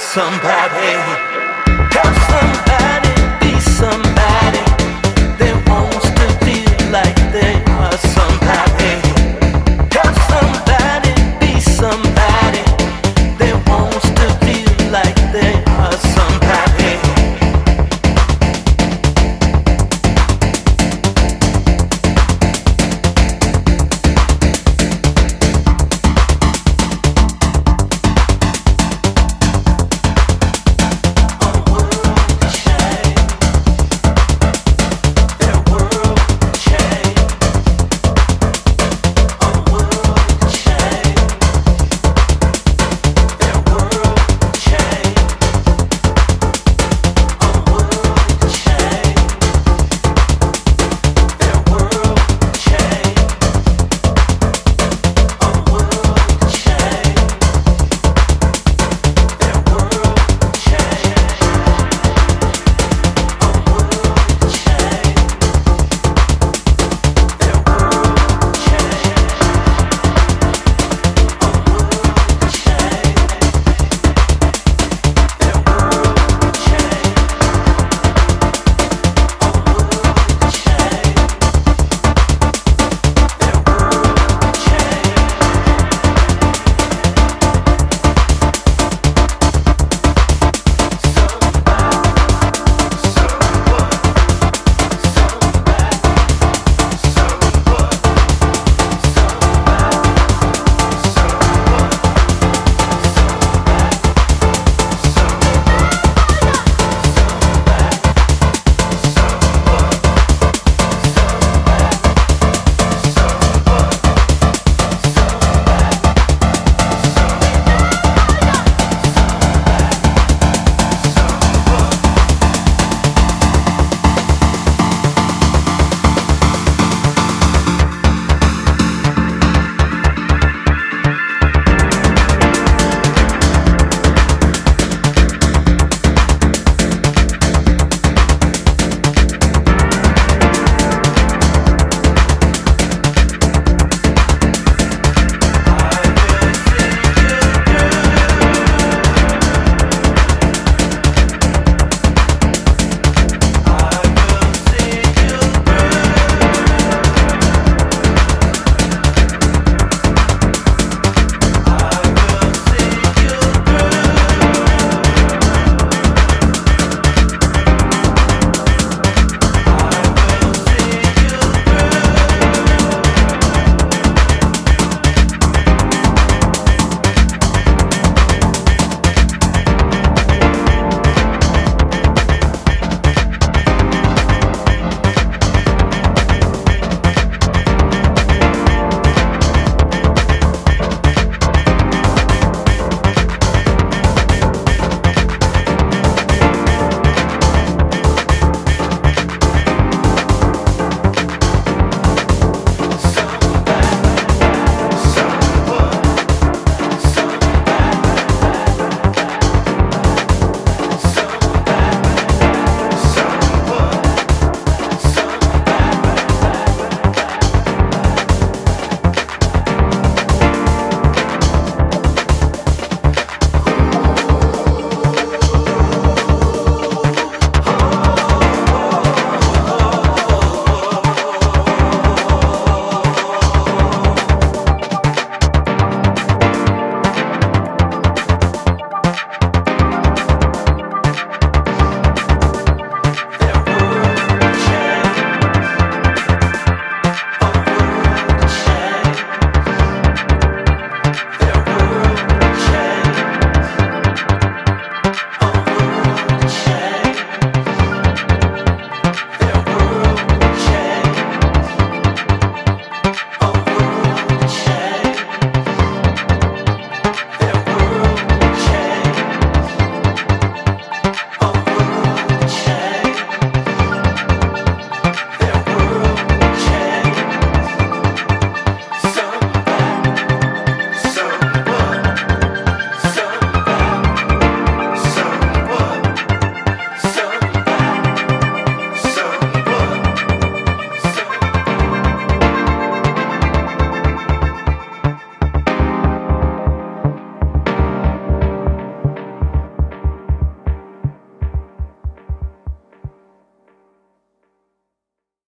somebody. Help somebody.